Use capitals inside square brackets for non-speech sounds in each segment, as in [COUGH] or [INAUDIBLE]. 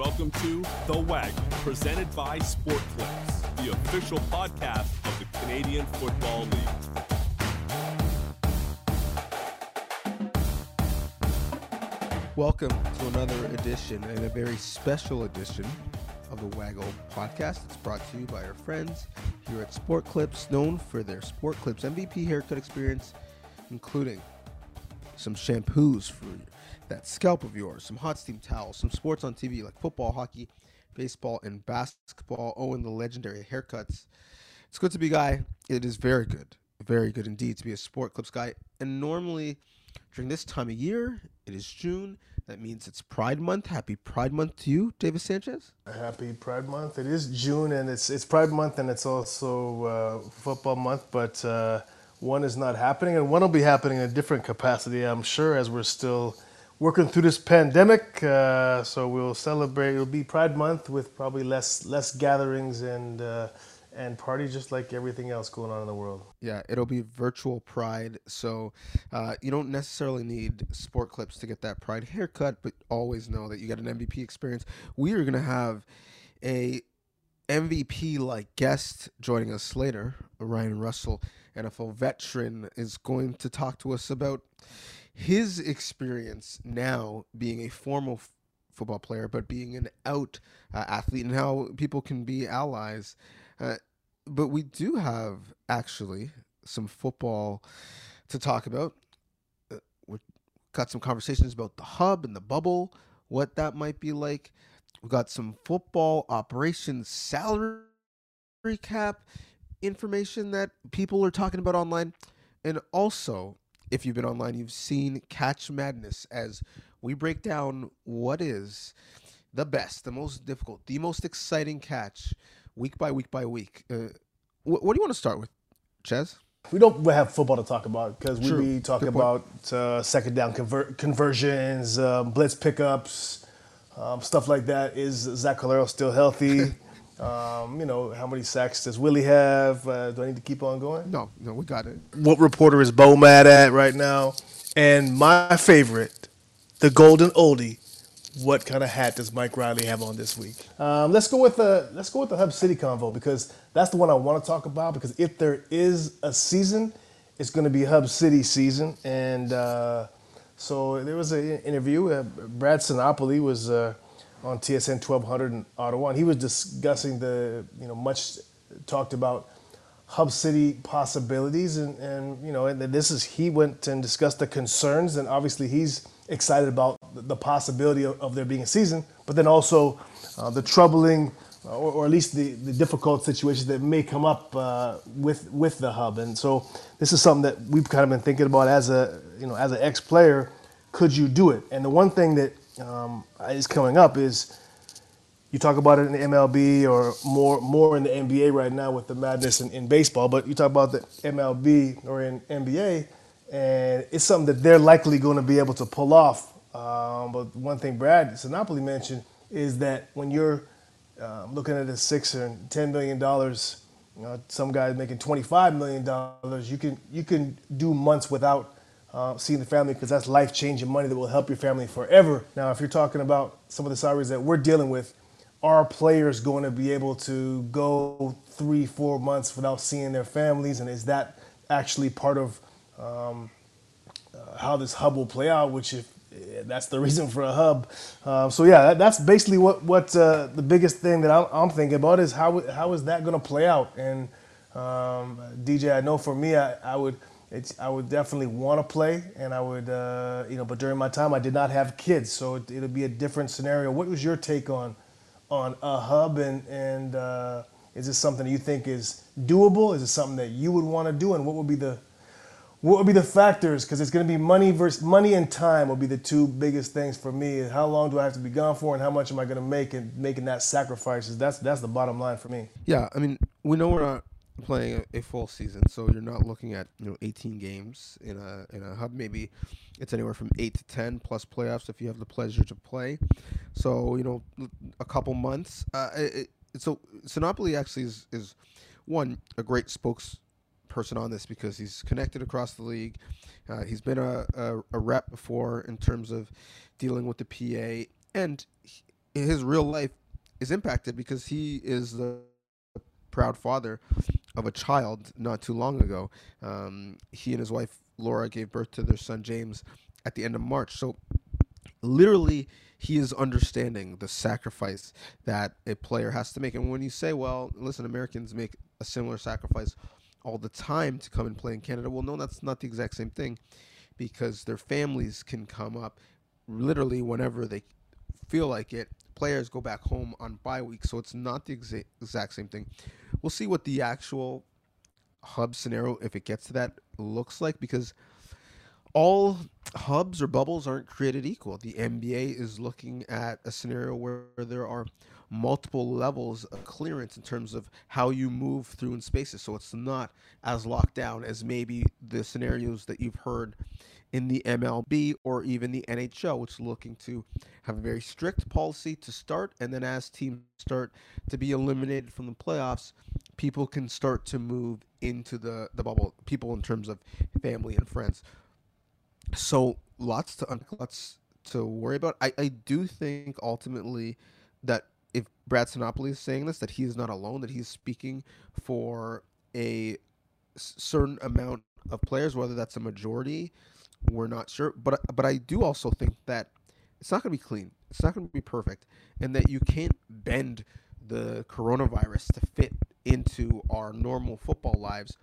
Welcome to The Waggle, presented by Sport Clips, the official podcast of the Canadian Football League. Welcome to another edition and a very special edition of the Waggle podcast. It's brought to you by our friends here at Sport Clips, known for their Sport Clips MVP haircut experience, including some shampoos for that scalp of yours, some hot steam towels, some sports on TV like football, hockey, baseball, and basketball. Oh, and the legendary haircuts. It's good to be guy. It is very good, very good indeed to be a Sport Clips guy. And normally during this time of year, it is June. That means it's Pride Month. Happy Pride Month to you, Davis Sanchez. Happy Pride Month. It is June, and it's it's Pride Month, and it's also uh, football month. But uh, one is not happening, and one will be happening in a different capacity, I'm sure, as we're still working through this pandemic. Uh, so we'll celebrate. It'll be Pride Month with probably less less gatherings and uh, and party, just like everything else going on in the world. Yeah, it'll be virtual Pride, so uh, you don't necessarily need sport clips to get that Pride haircut, but always know that you got an MVP experience. We are gonna have a MVP like guest joining us later. Ryan Russell, NFL veteran, is going to talk to us about his experience now being a formal f- football player, but being an out uh, athlete and how people can be allies. Uh, but we do have actually some football to talk about. Uh, we've got some conversations about the hub and the bubble, what that might be like. We've got some football operations salary cap information that people are talking about online. And also, if you've been online, you've seen Catch Madness as we break down what is the best, the most difficult, the most exciting catch week by week by week. Uh, wh- what do you want to start with, Ches? We don't have football to talk about because we be talking about uh, second down conver- conversions, um, blitz pickups, um, stuff like that. Is Zach Collaros still healthy? [LAUGHS] um, you know, how many sacks does Willie have? Uh, do I need to keep on going? No, no, we got it. What reporter is Bo mad at right now? And my favorite, the golden oldie. What kind of hat does Mike Riley have on this week? Um, let's go with the let's go with the Hub City convo because that's the one I want to talk about. Because if there is a season, it's going to be Hub City season. And uh, so there was an interview. Uh, Brad Sinopoli was uh, on TSN 1200 in Ottawa, and he was discussing the you know much talked about hub city possibilities and, and you know and this is he went and discussed the concerns and obviously he's excited about the- possibility of, of there being a season but then also uh, the troubling uh, or, or at least the, the difficult situations that may come up uh, with with the hub. And so this is something that we've kind of been thinking about as a you know as an ex-player could you do it? And the one thing that um, is coming up is you talk about it in the MLB or more more in the NBA right now with the madness in, in baseball, but you talk about the MLB or in NBA, and it's something that they're likely going to be able to pull off. Um, but one thing Brad Sinopoli mentioned is that when you're um, looking at a six or ten million dollars, you know, some guys making twenty five million dollars, you can you can do months without uh, seeing the family because that's life changing money that will help your family forever. Now, if you're talking about some of the salaries that we're dealing with, are players going to be able to go three, four months without seeing their families? And is that actually part of um, uh, how this hub will play out? Which, if eh, that's the [LAUGHS] reason for a hub, um, so yeah, that, that's basically what what uh, the biggest thing that I'm, I'm thinking about is how how is that going to play out? And um, DJ, I know for me, I, I would. It's, I would definitely want to play, and I would, uh, you know. But during my time, I did not have kids, so it, it'll be a different scenario. What was your take on on a hub and and uh, is this something you think is doable? Is it something that you would want to do? And what would be the what would be the factors? Because it's going to be money versus money and time will be the two biggest things for me. How long do i have to be gone for and how much am i going to make and making that sacrifices that's that's the bottom line for me. Yeah, I mean, we know we're not playing a, a full season, so you're not looking at you know 18 games in a in a hub. Maybe it's anywhere from eight to 10 plus playoffs if you have the pleasure to play. So you know, a couple months. Uh, it, it, so Sinopoli actually is is one a great spokesperson on this because he's connected across the league. Uh, he's been a, a, a rep before in terms of dealing with the PA, and he- his real life is impacted because he is the proud father of a child not too long ago. Um, he and his wife Laura gave birth to their son James at the end of March. So literally he is understanding the sacrifice that a player has to make. And when you say, well, listen, Americans make a similar sacrifice all the time to come and play in Canada, well, no, that's not the exact same thing because their families can come up literally whenever they feel like it. Players go back home on bye week, so it's not the exa- exact same thing. We'll see what the actual hub scenario, if it gets to that, looks like because all hubs or bubbles aren't created equal. The NBA is looking at a scenario where there are multiple levels of clearance in terms of how you move through in spaces. So it's not as locked down as maybe the scenarios that you've heard in the MLB or even the NHL, which is looking to have a very strict policy to start. And then as teams start to be eliminated from the playoffs, people can start to move into the, the bubble, people in terms of family and friends. So lots to lots to worry about. I, I do think ultimately that if Brad Sinopoli is saying this, that he is not alone, that he's speaking for a certain amount of players, whether that's a majority, we're not sure. But but I do also think that it's not going to be clean. It's not going to be perfect, and that you can't bend the coronavirus to fit into our normal football lives.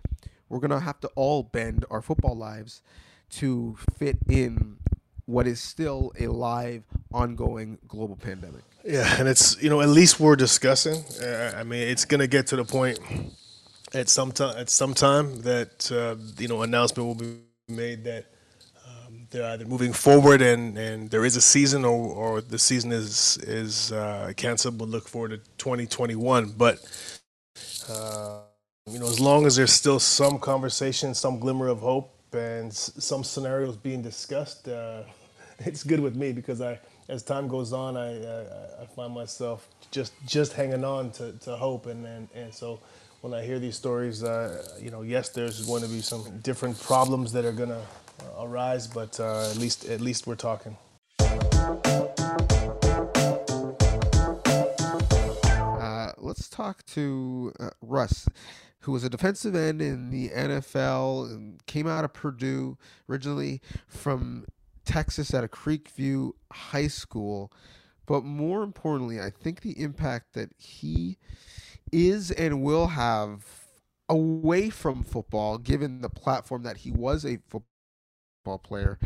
We're going to have to all bend our football lives to fit in what is still a live, ongoing global pandemic. Yeah, and it's you know at least we're discussing. Uh, I mean, it's going to get to the point at some time at some time that uh, you know announcement will be made that they're either moving forward and, and there is a season or, or the season is is uh, canceled. We'll look forward to 2021, but. Uh, you know, as long as there's still some conversation, some glimmer of hope, and some scenarios being discussed, uh, [LAUGHS] it's good with me because I, as time goes on, I, I, I find myself just just hanging on to, to hope, and, and and so when I hear these stories, uh, you know, yes, there's going to be some different problems that are going to uh, arise, but uh, at least at least we're talking. Uh, let's talk to uh, Russ who was a defensive end in the NFL and came out of Purdue originally from Texas at a Creekview High School. But more importantly, I think the impact that he is and will have away from football, given the platform that he was a player,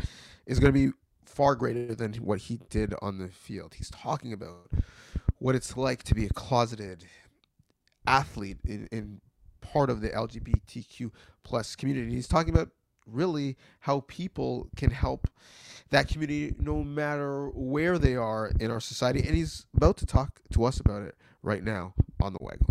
is going to be far greater than what he did on the field. He's talking about what it's like to be a closeted athlete in, in part of the LGBTQ plus community. He's talking about really how people can help that community no matter where they are in our society. And he's about to talk to us about it right now on the Waggle.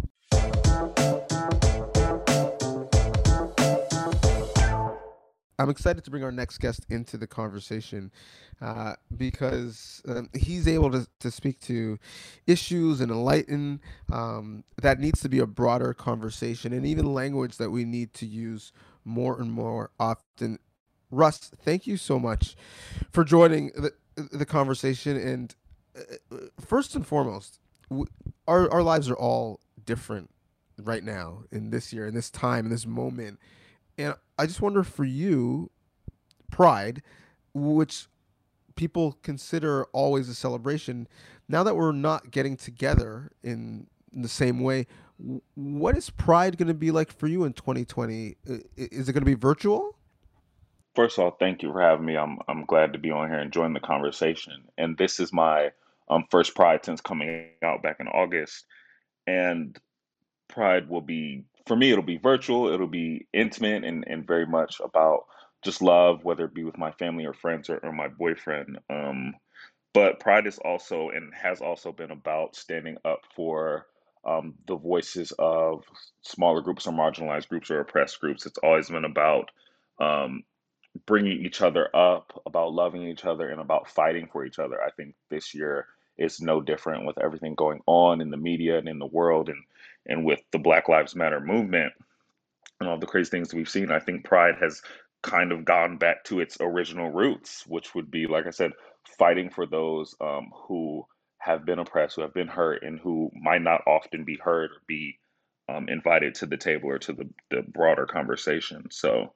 I'm excited to bring our next guest into the conversation uh, because um, he's able to, to speak to issues and enlighten um, that needs to be a broader conversation and even language that we need to use more and more often. Russ, thank you so much for joining the, the conversation. And uh, first and foremost, our, our lives are all different right now in this year, in this time, in this moment and I just wonder for you, Pride, which people consider always a celebration, now that we're not getting together in, in the same way, what is Pride going to be like for you in 2020? Is it going to be virtual? First of all, thank you for having me. I'm I'm glad to be on here and join the conversation. And this is my um, first Pride since coming out back in August, and Pride will be for me, it'll be virtual, it'll be intimate and, and very much about just love, whether it be with my family or friends or, or my boyfriend. Um, but Pride is also and has also been about standing up for um, the voices of smaller groups or marginalized groups or oppressed groups. It's always been about um, bringing each other up, about loving each other, and about fighting for each other. I think this year is no different with everything going on in the media and in the world and and with the Black Lives Matter movement and all the crazy things that we've seen, I think Pride has kind of gone back to its original roots, which would be, like I said, fighting for those um, who have been oppressed, who have been hurt, and who might not often be heard or be um, invited to the table or to the, the broader conversation. So,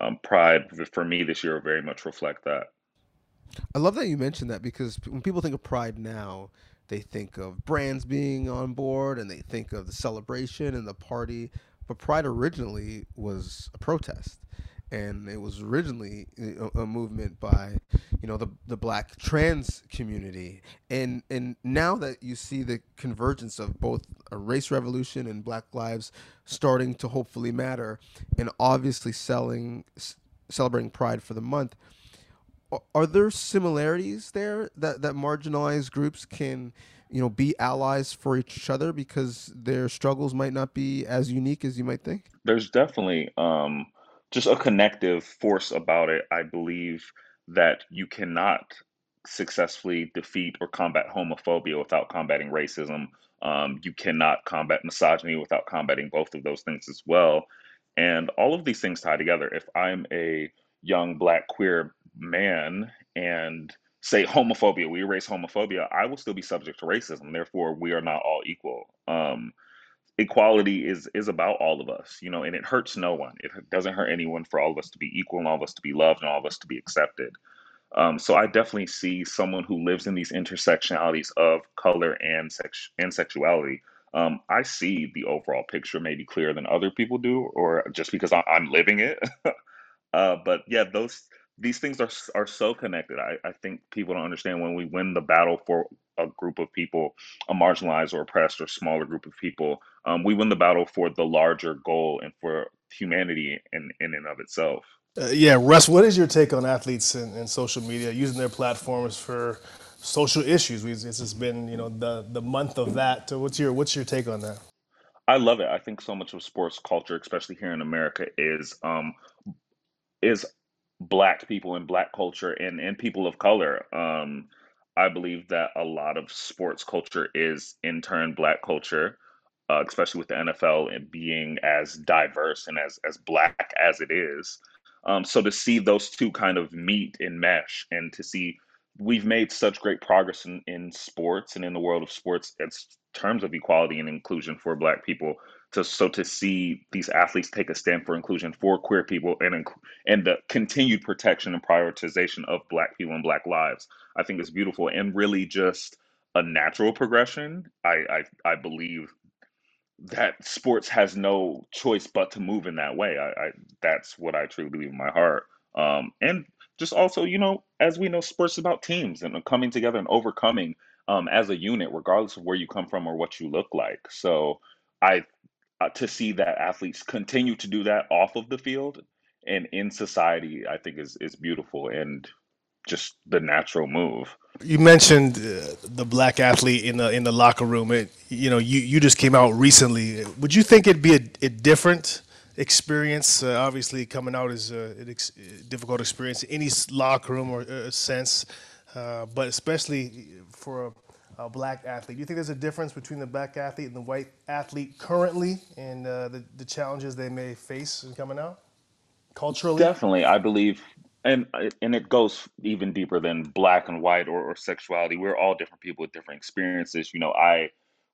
um, Pride for me this year will very much reflect that. I love that you mentioned that because when people think of Pride now, they think of brands being on board and they think of the celebration and the party. But Pride originally was a protest and it was originally a, a, movement by you know the the black trans community and and now that you see the convergence of both a race revolution and black lives starting to hopefully matter and obviously selling celebrating pride for the month are there similarities there that that marginalized groups can you know be allies for each other because their struggles might not be as unique as you might think there's definitely um just a connective force about it. I believe that you cannot successfully defeat or combat homophobia without combating racism. Um, you cannot combat misogyny without combating both of those things as well. And all of these things tie together. If I'm a young black queer man and say homophobia, we erase homophobia, I will still be subject to racism. Therefore, we are not all equal. Um, equality is is about all of us, you know, and it hurts no one. It doesn't hurt anyone for all of us to be equal and all of us to be loved and all of us to be accepted. Um, so I definitely see someone who lives in these intersectionalities of color and sex and sexuality. Um, I see the overall picture maybe clearer than other people do, or just because I, am living it. [LAUGHS] uh, but yeah, those these things are are so connected. I, I think people don't understand when we win the battle for a group of people, a marginalized or oppressed or smaller group of people, um, we win the battle for the larger goal and for humanity in in and of itself. Uh, yeah, Russ, what is your take on athletes and, social media using their platforms for social issues? We, this has been, you know, the the month of that. So what's your what's your take on that? I love it. I think so much of sports culture, especially here in America, is um, is black people and black culture and and people of color. Um, I believe that a lot of sports culture is in turn black culture uh, especially with the NFL and being as diverse and as as black as it is. Um, so to see those two kind of meet and mesh, and to see we've made such great progress in, in sports and in the world of sports in terms of equality and inclusion for Black people. To so to see these athletes take a stand for inclusion for queer people and and the continued protection and prioritization of Black people and Black lives, I think is beautiful and really just a natural progression. I I, I believe that sports has no choice but to move in that way. I, I that's what I truly believe in my heart. Um, and just also, you know, as we know, sports is about teams and coming together and overcoming um, as a unit, regardless of where you come from or what you look like. So I uh, to see that athletes continue to do that off of the field and in society, I think is is beautiful and just the natural move. You mentioned uh, the black athlete in the in the locker room. It, you know, you, you just came out recently. Would you think it'd be a, a different experience? Uh, obviously, coming out is a, a ex- difficult experience in any locker room or uh, sense, uh, but especially for a, a, black athlete. Do you think there's a difference between the black athlete and the white athlete currently, and uh, the the challenges they may face in coming out? Culturally? Definitely, I believe and and it goes even deeper than black and white or, or sexuality. We're all different people with different experiences. You know i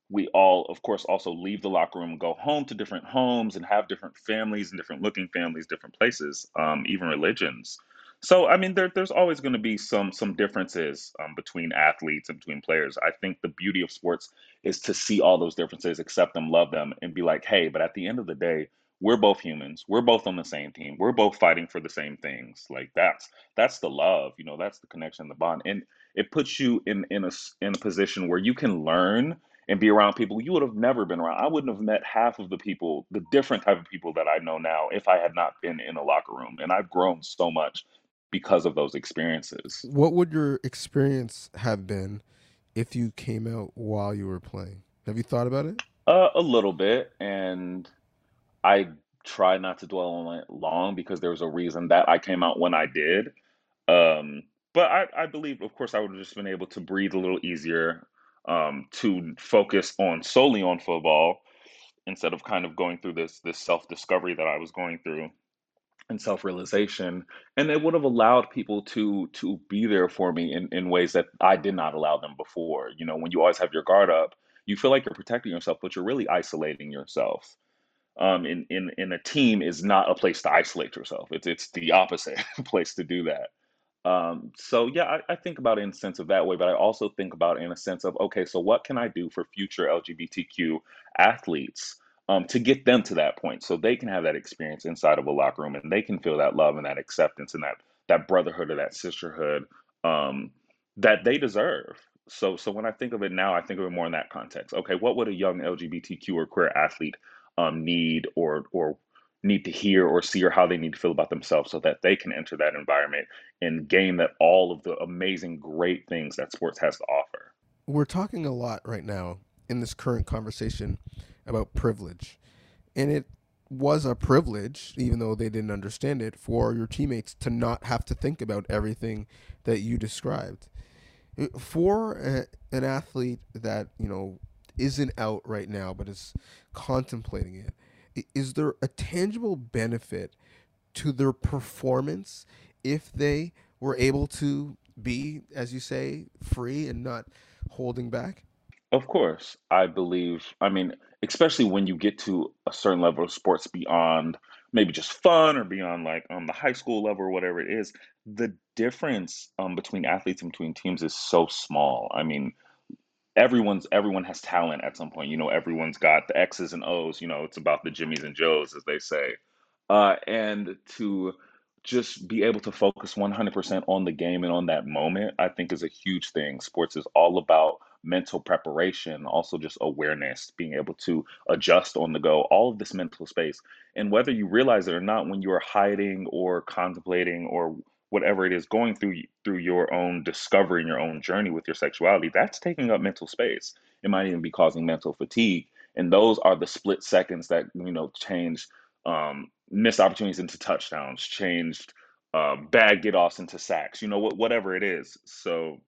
we all of course also leave the locker room and go home to different homes and have different families and different looking families different places um, even religions so i mean there, there's always going to be some some differences um, between athletes and between players. I think the beauty of sports is to see all those differences accept them love them and be like hey but at the end of the day we're both humans. We're both on the same team. We're both fighting for the same things. Like that's that's the love you know that's the connection the bond and it puts you in in a in a position where you can learn and be around people you would have never been around. I wouldn't have met half of the people the different type of people that i know now if i had not been in a locker room and i've grown so much because of those experiences what would your experience have been if you came out while you were playing have you thought about it uh, a little bit and I try not to dwell on it long because there was a reason that I came out when I did. Um, but I, I believe, of course, I would have just been able to breathe a little easier, um, to focus on solely on football instead of kind of going through this this self discovery that I was going through. And self-realization and it would have allowed people to to be there for me in, in ways that i did not allow them before. You know when you always have your guard up you feel like you're protecting yourself but you're really isolating yourself. Um, in, in in a team is not a place to isolate yourself. It's it's the opposite [LAUGHS] place to do that. Um, so yeah, I, I think about it in a sense of that way, but I also think about it in a sense of okay, so what can I do for future LGBTQ athletes um, to get them to that point, so they can have that experience inside of a locker room and they can feel that love and that acceptance and that that brotherhood or that sisterhood um, that they deserve. So so when I think of it now, I think of it more in that context. Okay, what would a young LGBTQ or queer athlete um, need or or need to hear or see or how they need to feel about themselves so that they can enter that environment and gain that all of the amazing great things that sports has to offer We're talking a lot right now in this current conversation about privilege. And it was a privilege, even though they didn't understand it, for your teammates to not have to think about everything that you described. Uh, For a, an athlete that, you know, isn't out right now but is contemplating it, is there a tangible benefit to their performance if they were able to be, as you say, free and not holding back? Of course, I believe, I mean, especially when you get to a certain level of sports beyond maybe just fun or beyond like on the high school level or whatever it is, the difference um, between athletes and between teams is so small. I mean, everyone's everyone has talent at some point. You know, everyone's got the X's and O's. You know, it's about the Jimmys and Joes, as they say. Uh, and to just be able to focus 100% on the game and on that moment, I think is a huge thing. Sports is all about mental preparation, also just awareness, being able to adjust on the go, all of this mental space. And whether you realize it or not, when you are hiding or contemplating or whatever it is going through through your own discovery and your own journey with your sexuality, that's taking up mental space. It might even be causing mental fatigue. And those are the split seconds that, you know, change um, missed opportunities into touchdowns, changed uh, bad get offs into sacks, you know, wh- whatever it is. So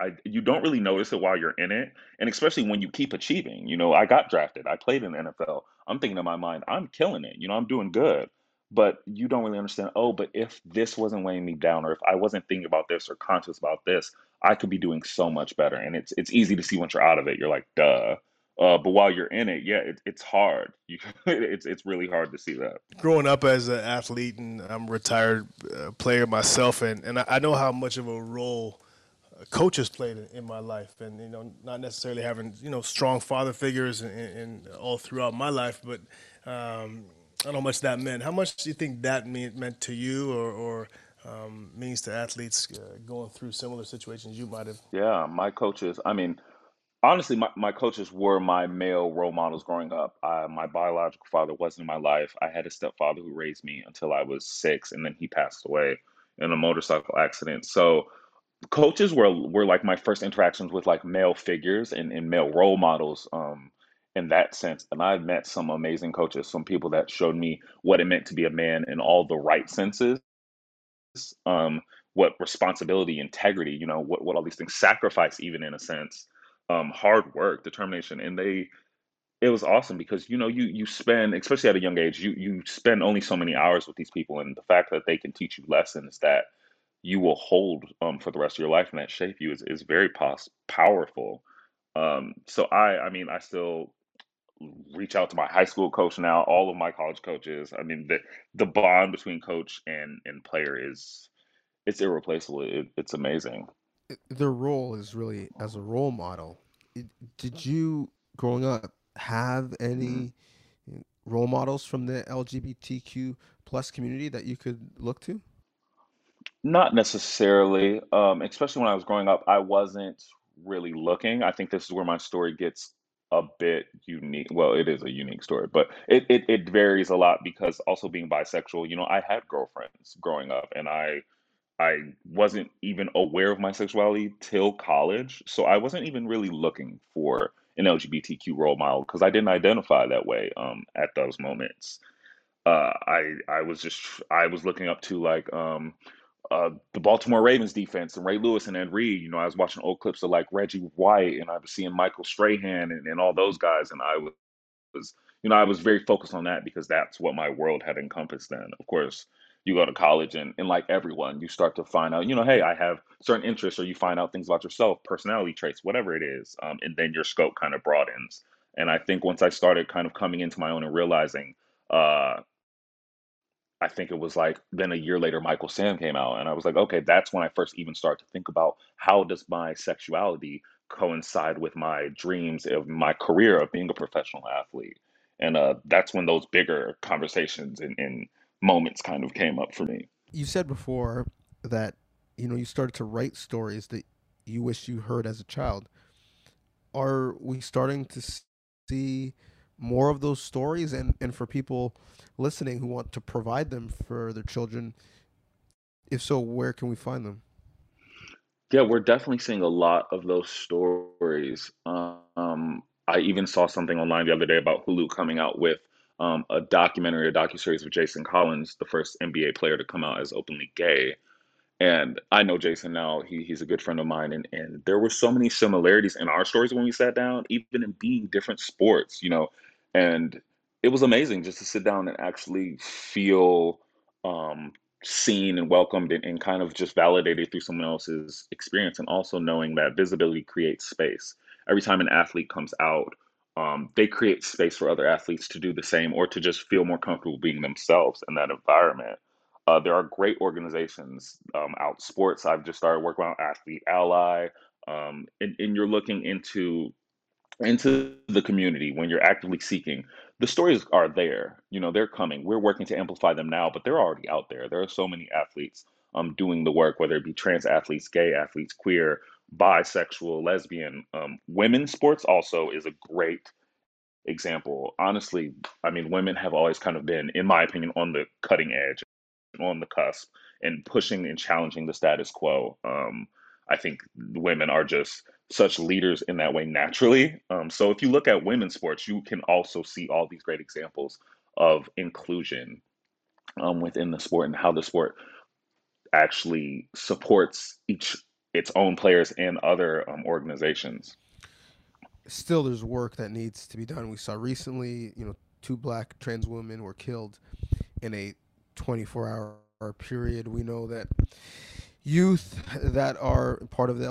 I you don't really notice it while you're in it, and especially when you keep achieving. You know, I got drafted. I played in the NFL. I'm thinking in my mind, I'm killing it. You know, I'm doing good. But you don't really understand, oh, but if this wasn't weighing me down, or if I wasn't thinking about this or conscious about this, I could be doing so much better. And it's it's easy to see once you're out of it. You're like, duh. Uh, but while you're in it, yeah, it, it's hard. [LAUGHS] You, it's it's really hard to see that. growing up as an athlete and I'm a retired uh, player myself, and, and I, I know how much of a role coaches played in, my life, and you know, not necessarily having you know strong father figures and, all throughout my life, but um, I don't know how much that meant. How much do you think that mean, meant to you, or, or um, means to athletes uh, going through similar situations you might have? Yeah, my coaches. I mean, honestly, my, my coaches were my male role models growing up. My biological father wasn't in my life. I had a stepfather who raised me until I was six, and then he passed away in a motorcycle accident. So coaches were were like my first interactions with like male figures and, and male role models um, in that sense. And I've met some amazing coaches, some people that showed me what it meant to be a man in all the right senses um, what responsibility, integrity, you know, what, what all these things, sacrifice, even in a sense, um, hard work, determination. And they, it was awesome because, you know, you, you spend, especially at a young age, you, you spend only so many hours with these people. And the fact that they can teach you lessons that you will hold um, for the rest of your life and that shape you is, is very pos- powerful. Um, so I, I mean, I still reach out to my high school coach now, all of my college coaches. I mean, the the bond between coach and and player is it's irreplaceable. It, it's amazing. their role is really as a role model. Did you, growing up, have any role models from the LGBTQ plus community that you could look to? Not necessarily, um, especially when I was growing up, I wasn't really looking. I think this is where my story gets a bit unique. Well, it is a unique story, but it, it, it varies a lot because also being bisexual, you know, I had girlfriends growing up and I I wasn't even aware of my sexuality till college. So I wasn't even really looking for an LGBTQ role model because I didn't identify that way um, at those moments. Uh, I I was just I was looking up to like um, uh, the Baltimore Ravens defense and Ray Lewis and Ed Reed. You know, I was watching old clips of like Reggie White and I was seeing Michael Strahan and, and all those guys, and I was, you know, I was very focused on that because that's what my world had encompassed then. Of course, you go to college and, and like everyone, you start to find out, you know, hey, I have certain interests, or you find out things about yourself, personality traits, whatever it is. Um, and then your scope kind of broadens. And I think once I started kind of coming into my own and realizing, uh, I think it was like then a year later, Michael Sam came out, and I was like, okay, that's when I first even start to think about how does my sexuality coincide with my dreams of my career of being a professional athlete, and uh, that's when those bigger conversations and, and moments kind of came up for me. You said before that you know you started to write stories that you wish you heard as a child. Are we starting to see more of those stories and, and for people listening who want to provide them for their children? If so where can we find them? Yeah we're definitely seeing a lot of those stories. Um, i even saw something online the other day about hulu coming out with um, a documentary a docu-series of jason collins the first nba player to come out as openly gay. And I know Jason now, he, he's a good friend of mine. And, and there were so many similarities in our stories when we sat down, even in being different sports, you know. And it was amazing just to sit down and actually feel um, seen and welcomed and, and kind of just validated through someone else's experience. And also knowing that visibility creates space. Every time an athlete comes out, um, they create space for other athletes to do the same or to just feel more comfortable being themselves in that environment. Uh, there are great organizations um, Outsports. I've just started working on Athlete Ally, um, and, and you're looking into into the community when you're actively seeking. The stories are there. You know, they're coming. We're working to amplify them now, but they're already out there. There are so many athletes um, doing the work, whether it be trans athletes, gay athletes, queer, bisexual, lesbian. Um, women's sports also is a great example. Honestly, I mean, women have always kind of been, in my opinion, on the cutting edge on the cusp and pushing and challenging the status quo. Um, I think women are just such leaders in that way naturally. Um, so if you look at women's sports, you can also see all these great examples of inclusion um, within the sport and how the sport actually supports each its own players and other um, organizations. Still, there's work that needs to be done. We saw recently, you know, two black trans women were killed in a 24 hour period. We know that youth that are part of the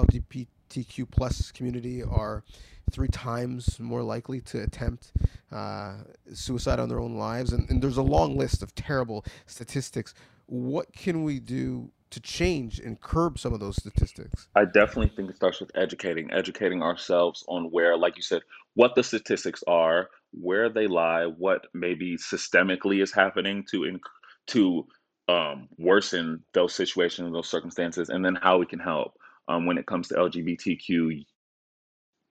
LGBTQ plus community are three times more likely to attempt uh, suicide on their own lives. And, and there's a long list of terrible statistics. What can we do to change and curb some of those statistics? I definitely think it starts with educating, educating ourselves on where, like you said, what the statistics are, where they lie, what maybe systemically is happening to inc- to um, worsen those situations, those circumstances, and then how we can help um, when it comes to LGBTQ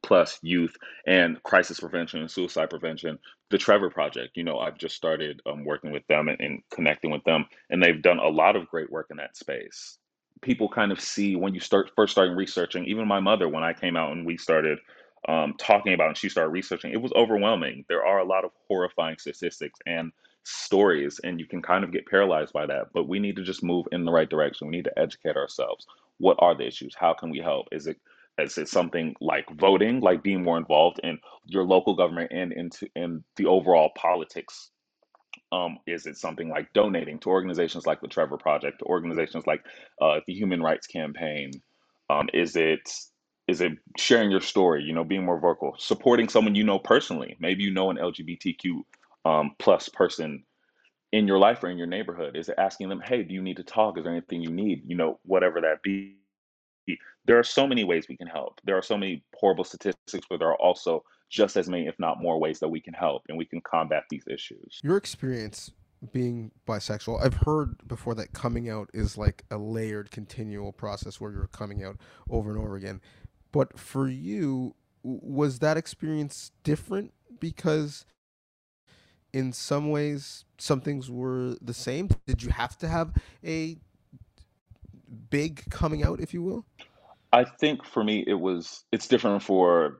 plus youth and crisis prevention and suicide prevention. The Trevor Project, you know, I've just started um, working with them and, and connecting with them, and they've done a lot of great work in that space. People kind of see when you start first starting researching. Even my mother, when I came out and we started um, talking about and she started researching, it was overwhelming. There are a lot of horrifying statistics, and stories and you can kind of get paralyzed by that but we need to just move in the right direction we need to educate ourselves what are the issues how can we help is it is it something like voting like being more involved in your local government and into in the overall politics um, is it something like donating to organizations like the Trevor Project, to organizations like uh, the Human Rights Campaign? Um, is it is it sharing your story? You know, being more vocal, supporting someone you know personally. Maybe you know an LGBTQ um, plus person in your life or in your neighborhood? Is it asking them, hey, do you need to talk? Is there anything you need? You know, whatever that be. There are so many ways we can help. There are so many horrible statistics, but there are also just as many, if not more, ways that we can help and we can combat these issues. Your experience being bisexual, I've heard before that coming out is like a layered, continual process where you're coming out over and over again. But for you, was that experience different because in some ways some things were the same? Did you have to have a big coming out, if you will? I think for me it was it's different for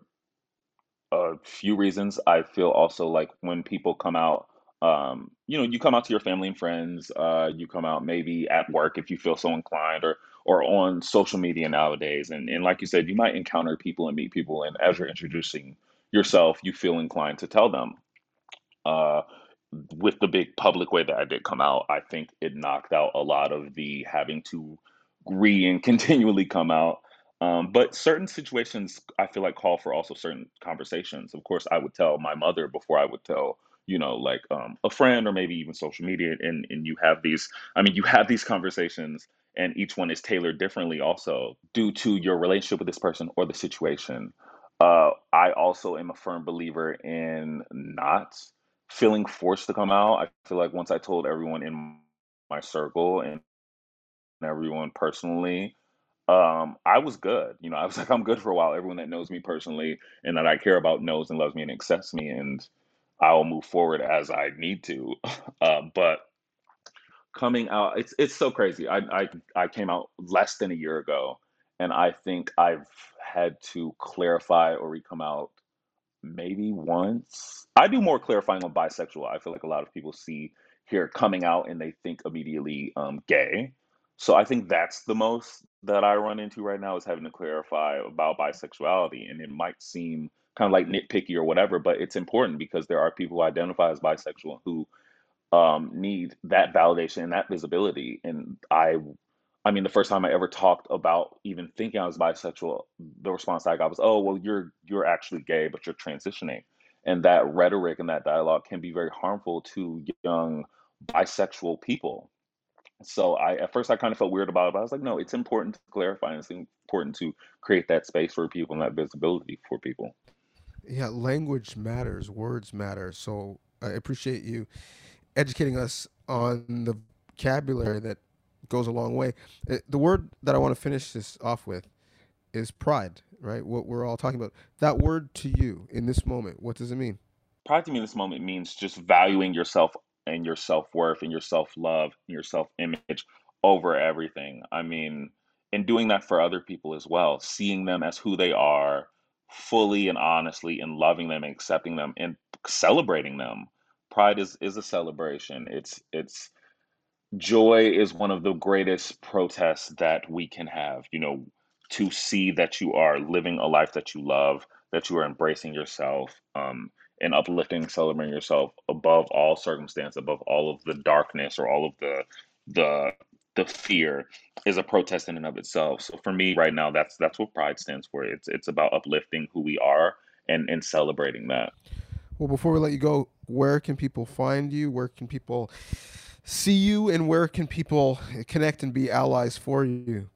a few reasons. I feel also like when people come out, um, you know, you come out to your family and friends, uh, you come out maybe at work if you feel so inclined or or on social media nowadays. And and like you said, you might encounter people and meet people and as you're introducing yourself, you feel inclined to tell them uh, with the big public way that I did come out, I think it knocked out a lot of the having to re and [LAUGHS] continually come out. Um, but certain situations, I feel like call for also certain conversations. Of course, I would tell my mother before I would tell, you know, like um, a friend or maybe even social media. And and you have these, I mean, you have these conversations, and each one is tailored differently, also due to your relationship with this person or the situation. Uh, I also am a firm believer in not feeling forced to come out. I feel like once I told everyone in my circle and everyone personally, um, I was good. You know, I was [LAUGHS] like, I'm good for a while. Everyone that knows me personally and that I care about knows and loves me and accepts me, and I will move forward as I need to. [LAUGHS] Uh, but coming out, it's it's so crazy. I I I came out less than a year ago, and I think I've had to clarify or re come out maybe once. I do more clarifying on bisexual. I feel like a lot of people see here coming out and they think immediately um, gay. So I think that's the most that I run into right now is having to clarify about bisexuality. And it might seem kind of like nitpicky or whatever, but it's important because there are people who identify as bisexual who um, need that validation and that visibility. And I I mean, the first time I ever talked about even thinking I was bisexual, the response I got was, "Oh, well, you're you're actually gay, but you're transitioning." And that rhetoric and that dialogue can be very harmful to young bisexual people. So I at first I kind of felt weird about it, but I was like, no, it's important to clarify and it's important to create that space for people and that visibility for people. Yeah, language matters, words matter. So I appreciate you educating us on the vocabulary that goes a long way. Uh, The word that I want to finish this off with is pride, right? What we're all talking about. That word to you in this moment, what does it mean? Pride to me in this moment means just valuing yourself and your self-worth and your self-love and your self-image over everything. I mean, and doing that for other people as well, seeing them as who they are fully and honestly and loving them and accepting them and celebrating them. Pride is is a celebration. It's it's joy is one of the greatest protests that we can have. You know, to see that you are living a life that you love, that you are embracing yourself, um, and uplifting, celebrating yourself above all circumstance, above all of the darkness or all of the the the fear is a protest in and of itself. So for me right now, that's that's what pride stands for. It's it's about uplifting who we are and and celebrating that. Well, before we let you go, where can people find you? Where can people see you? And where can people connect and be allies for you?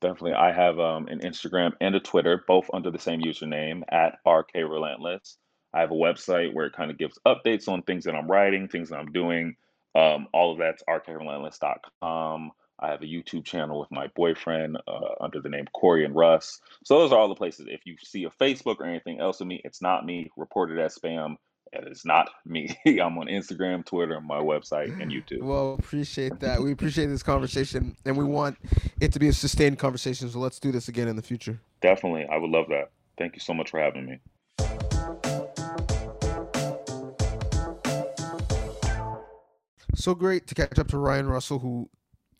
Definitely. I have um, an Instagram and a Twitter, both under the same username at RK Relentless. I have a website where it kind of gives updates on things that I'm writing, things that I'm doing. Um, all of that's rkrelentless.com. I have a YouTube channel with my boyfriend uh, under the name Corey and Russ. So those are all the places. If you see a Facebook or anything else of me, it's not me. Report it as spam. It is not [LAUGHS] me. I'm on Instagram, Twitter, my website, and YouTube. Well, appreciate that. We appreciate this conversation, and we want it to be a sustained conversation. So let's do this again in the future. Definitely. I would love that. Thank you so much for having me. So great to catch up to Ryan Russell, who,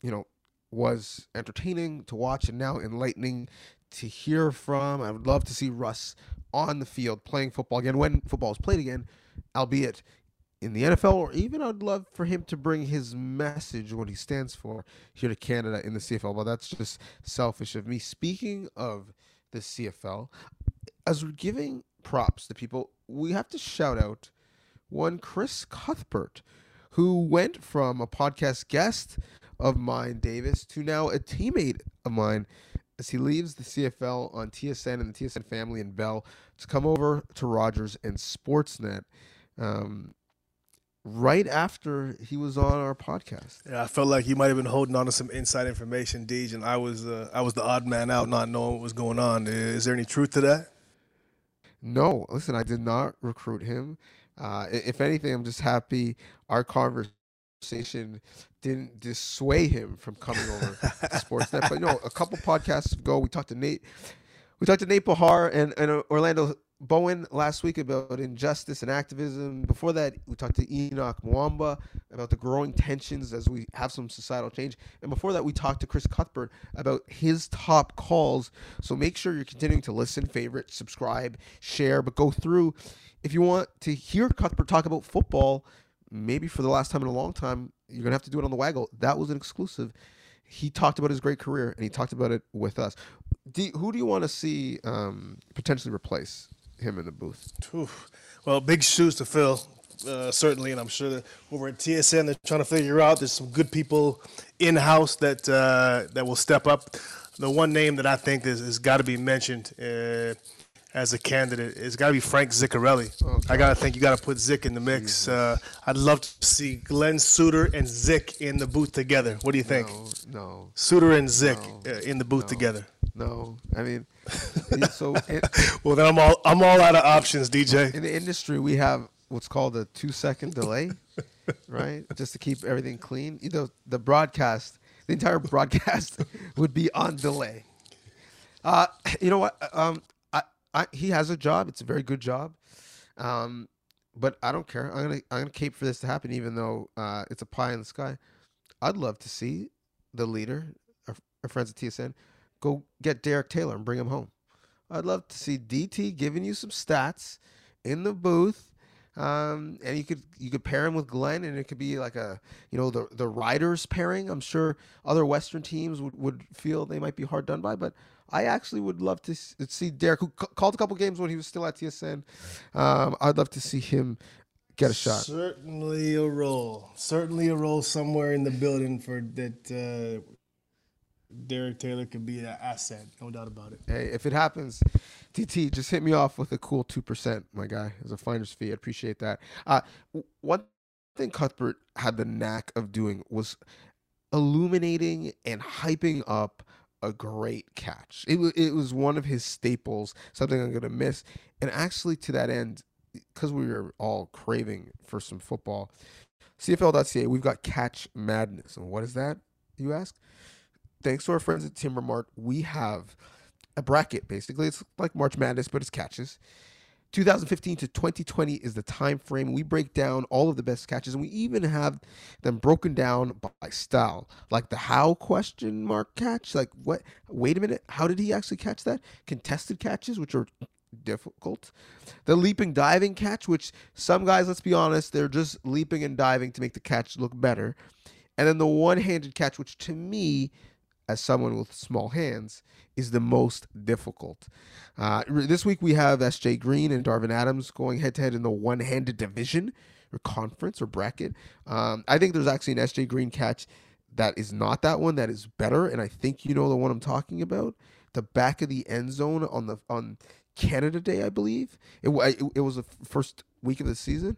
you know, was entertaining to watch and now enlightening to hear from. I would love to see Russ on the field playing football again when football is played again, albeit in the NFL, or even I'd love for him to bring his message, what he stands for, here to Canada in the CFL. But that's just selfish of me. Speaking of the CFL, as we're giving props to people, we have to shout out one Chris Cuthbert, who went from a podcast guest of mine, Davis, to now a teammate of mine as he leaves the CFL on TSN and the TSN family and Bell to come over to Rogers and Sportsnet. Um, right after he was on our podcast. Yeah, I felt like he might have been holding on to some inside information, Deej, and I was uh, I was the odd man out, not knowing what was going on. Is there any truth to that? No, listen, I did not recruit him. Uh, if anything, I'm just happy our conversation didn't dissuade him from coming over to Sportsnet. But you know, a couple podcasts ago, we talked to Nate. We talked to Nate Behar and, and uh, Orlando Bowen last week about injustice and activism. Before that, we talked to Enoch Mwamba about the growing tensions as we have some societal change. And before that, we talked to Chris Cuthbert about his top calls. So make sure you're continuing to listen, favorite, subscribe, share, but go through. If you want to hear Cuthbert talk about football, maybe for the last time in a long time, you're gonna have to do it on the waggle. That was an exclusive. He talked about his great career, and he talked about it with us. Do, who do you want to see um, potentially replace him in the booth? Well, big shoes to fill, uh, certainly, and I'm sure that over at TSN they're trying to figure out. There's some good people in house that uh, that will step up. The one name that I think is has got to be mentioned. Uh, as a candidate, it's got to be Frank Ziccarelli. I got to think you got to put Zick in the mix. Uh, I'd love to see Glenn Suter and Zick in the booth together. What do you think? No, no, Suter and Zick No. uh, in the booth No. together. no. I mean, [LAUGHS] so in, Well, then I'm all I'm all out of options, DJ. in the industry, we have what's called a two-second delay, [LAUGHS] right? Just to keep everything clean. You know, the broadcast, the entire broadcast [LAUGHS] would be on delay. Uh, you know what? Um, I, he has a job. It's a very good job. Um, but I don't care. I'm gonna, I'm gonna cape for this to happen, even though uh, it's a pie in the sky. I'd love to see the leader, our, our friends at TSN, go get Derek Taylor and bring him home. I'd love to see DT giving you some stats in the booth. Um, and you could you could pair him with Glenn, and it could be like a you know the the riders pairing. I'm sure other Western teams would, would feel they might be hard done by, but I actually would love to see Derek, who c- called a couple games when he was still at TSN. Um, I'd love to see him get a shot. Certainly a role. Certainly a role somewhere in the building for that. Uh, Derek Taylor could be an asset, no doubt about it. Hey, if it happens, TT, just hit me off with a cool two percent, my guy, as a finder's fee. I appreciate that. Uh, one thing Cuthbert had the knack of doing was illuminating and hyping up a great catch. It was it was one of his staples, something I'm gonna miss. And actually, to that end, because we were all craving for some football, CFL.ca, we've got Catch Madness, and what is that? You ask. Thanks to our friends at Timber Mart, we have a bracket basically. It's like March Madness, but it's catches. 2015 to 2020 is the time frame. We break down all of the best catches, and we even have them broken down by style, like the how question mark catch. Like what? Wait a minute, how did he actually catch that? Contested catches, which are difficult. The leaping diving catch, which some guys, let's be honest, they're just leaping and diving to make the catch look better. And then the one-handed catch, which to me as someone with small hands is the most difficult. Uh, this week we have S.J. Green and Darvin Adams going head to head in the one-handed division or conference or bracket. Um, I think there's actually an S.J. Green catch that is not that one that is better, and I think you know the one I'm talking about. The back of the end zone on the on Canada Day, I believe it. It, it was the first week of the season.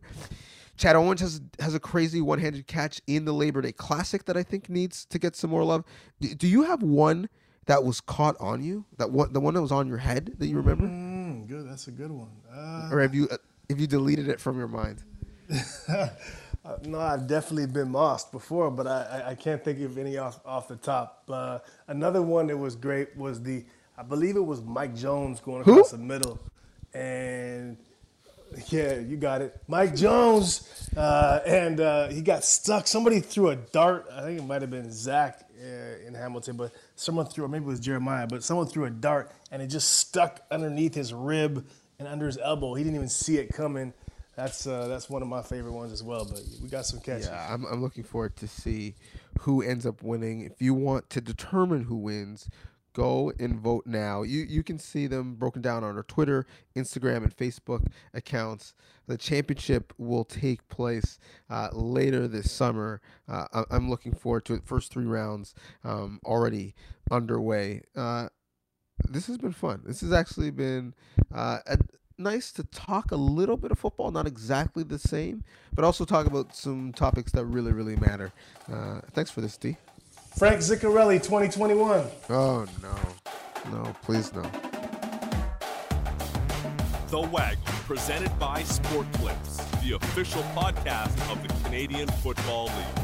Chad Owens has has a crazy one-handed catch in the Labor Day Classic that I think needs to get some more love. Do, do you have one that was caught on you? That one, the one that was on your head that you remember, Mm, good. That's a good one. Uh, or have you uh, have you deleted it from your mind? [LAUGHS] uh, no, I've definitely been mossed before, but I, I, I can't think of any off, off the top. Uh, another one that was great was the, I believe it was Mike Jones going Who? across the middle. And yeah, you got it. Mike Jones. Uh, and uh, he got stuck. Somebody threw a dart. I think it might have been Zach uh, in Hamilton, but someone threw, or maybe it was Jeremiah, but someone threw a dart and it just stuck underneath his rib and under his elbow. He didn't even see it coming. That's uh, that's one of my favorite ones as well. But we got some catches. Yeah, I'm, I'm looking forward to see who ends up winning. If you want to determine who wins, go and vote now. You you can see them broken down on our Twitter, Instagram, and Facebook accounts. The championship will take place uh, later this summer. Uh, I- I'm looking forward to it. First three rounds um, already underway. Uh, this has been fun. This has actually been uh, a, nice to talk a little bit of football, not exactly the same, but also talk about some topics that really, really matter. Uh, thanks for this, D. Frank Ziccarelli, 2021. Oh no, no, please no. The Waggle, presented by Sport Clips, the official podcast of the Canadian Football League.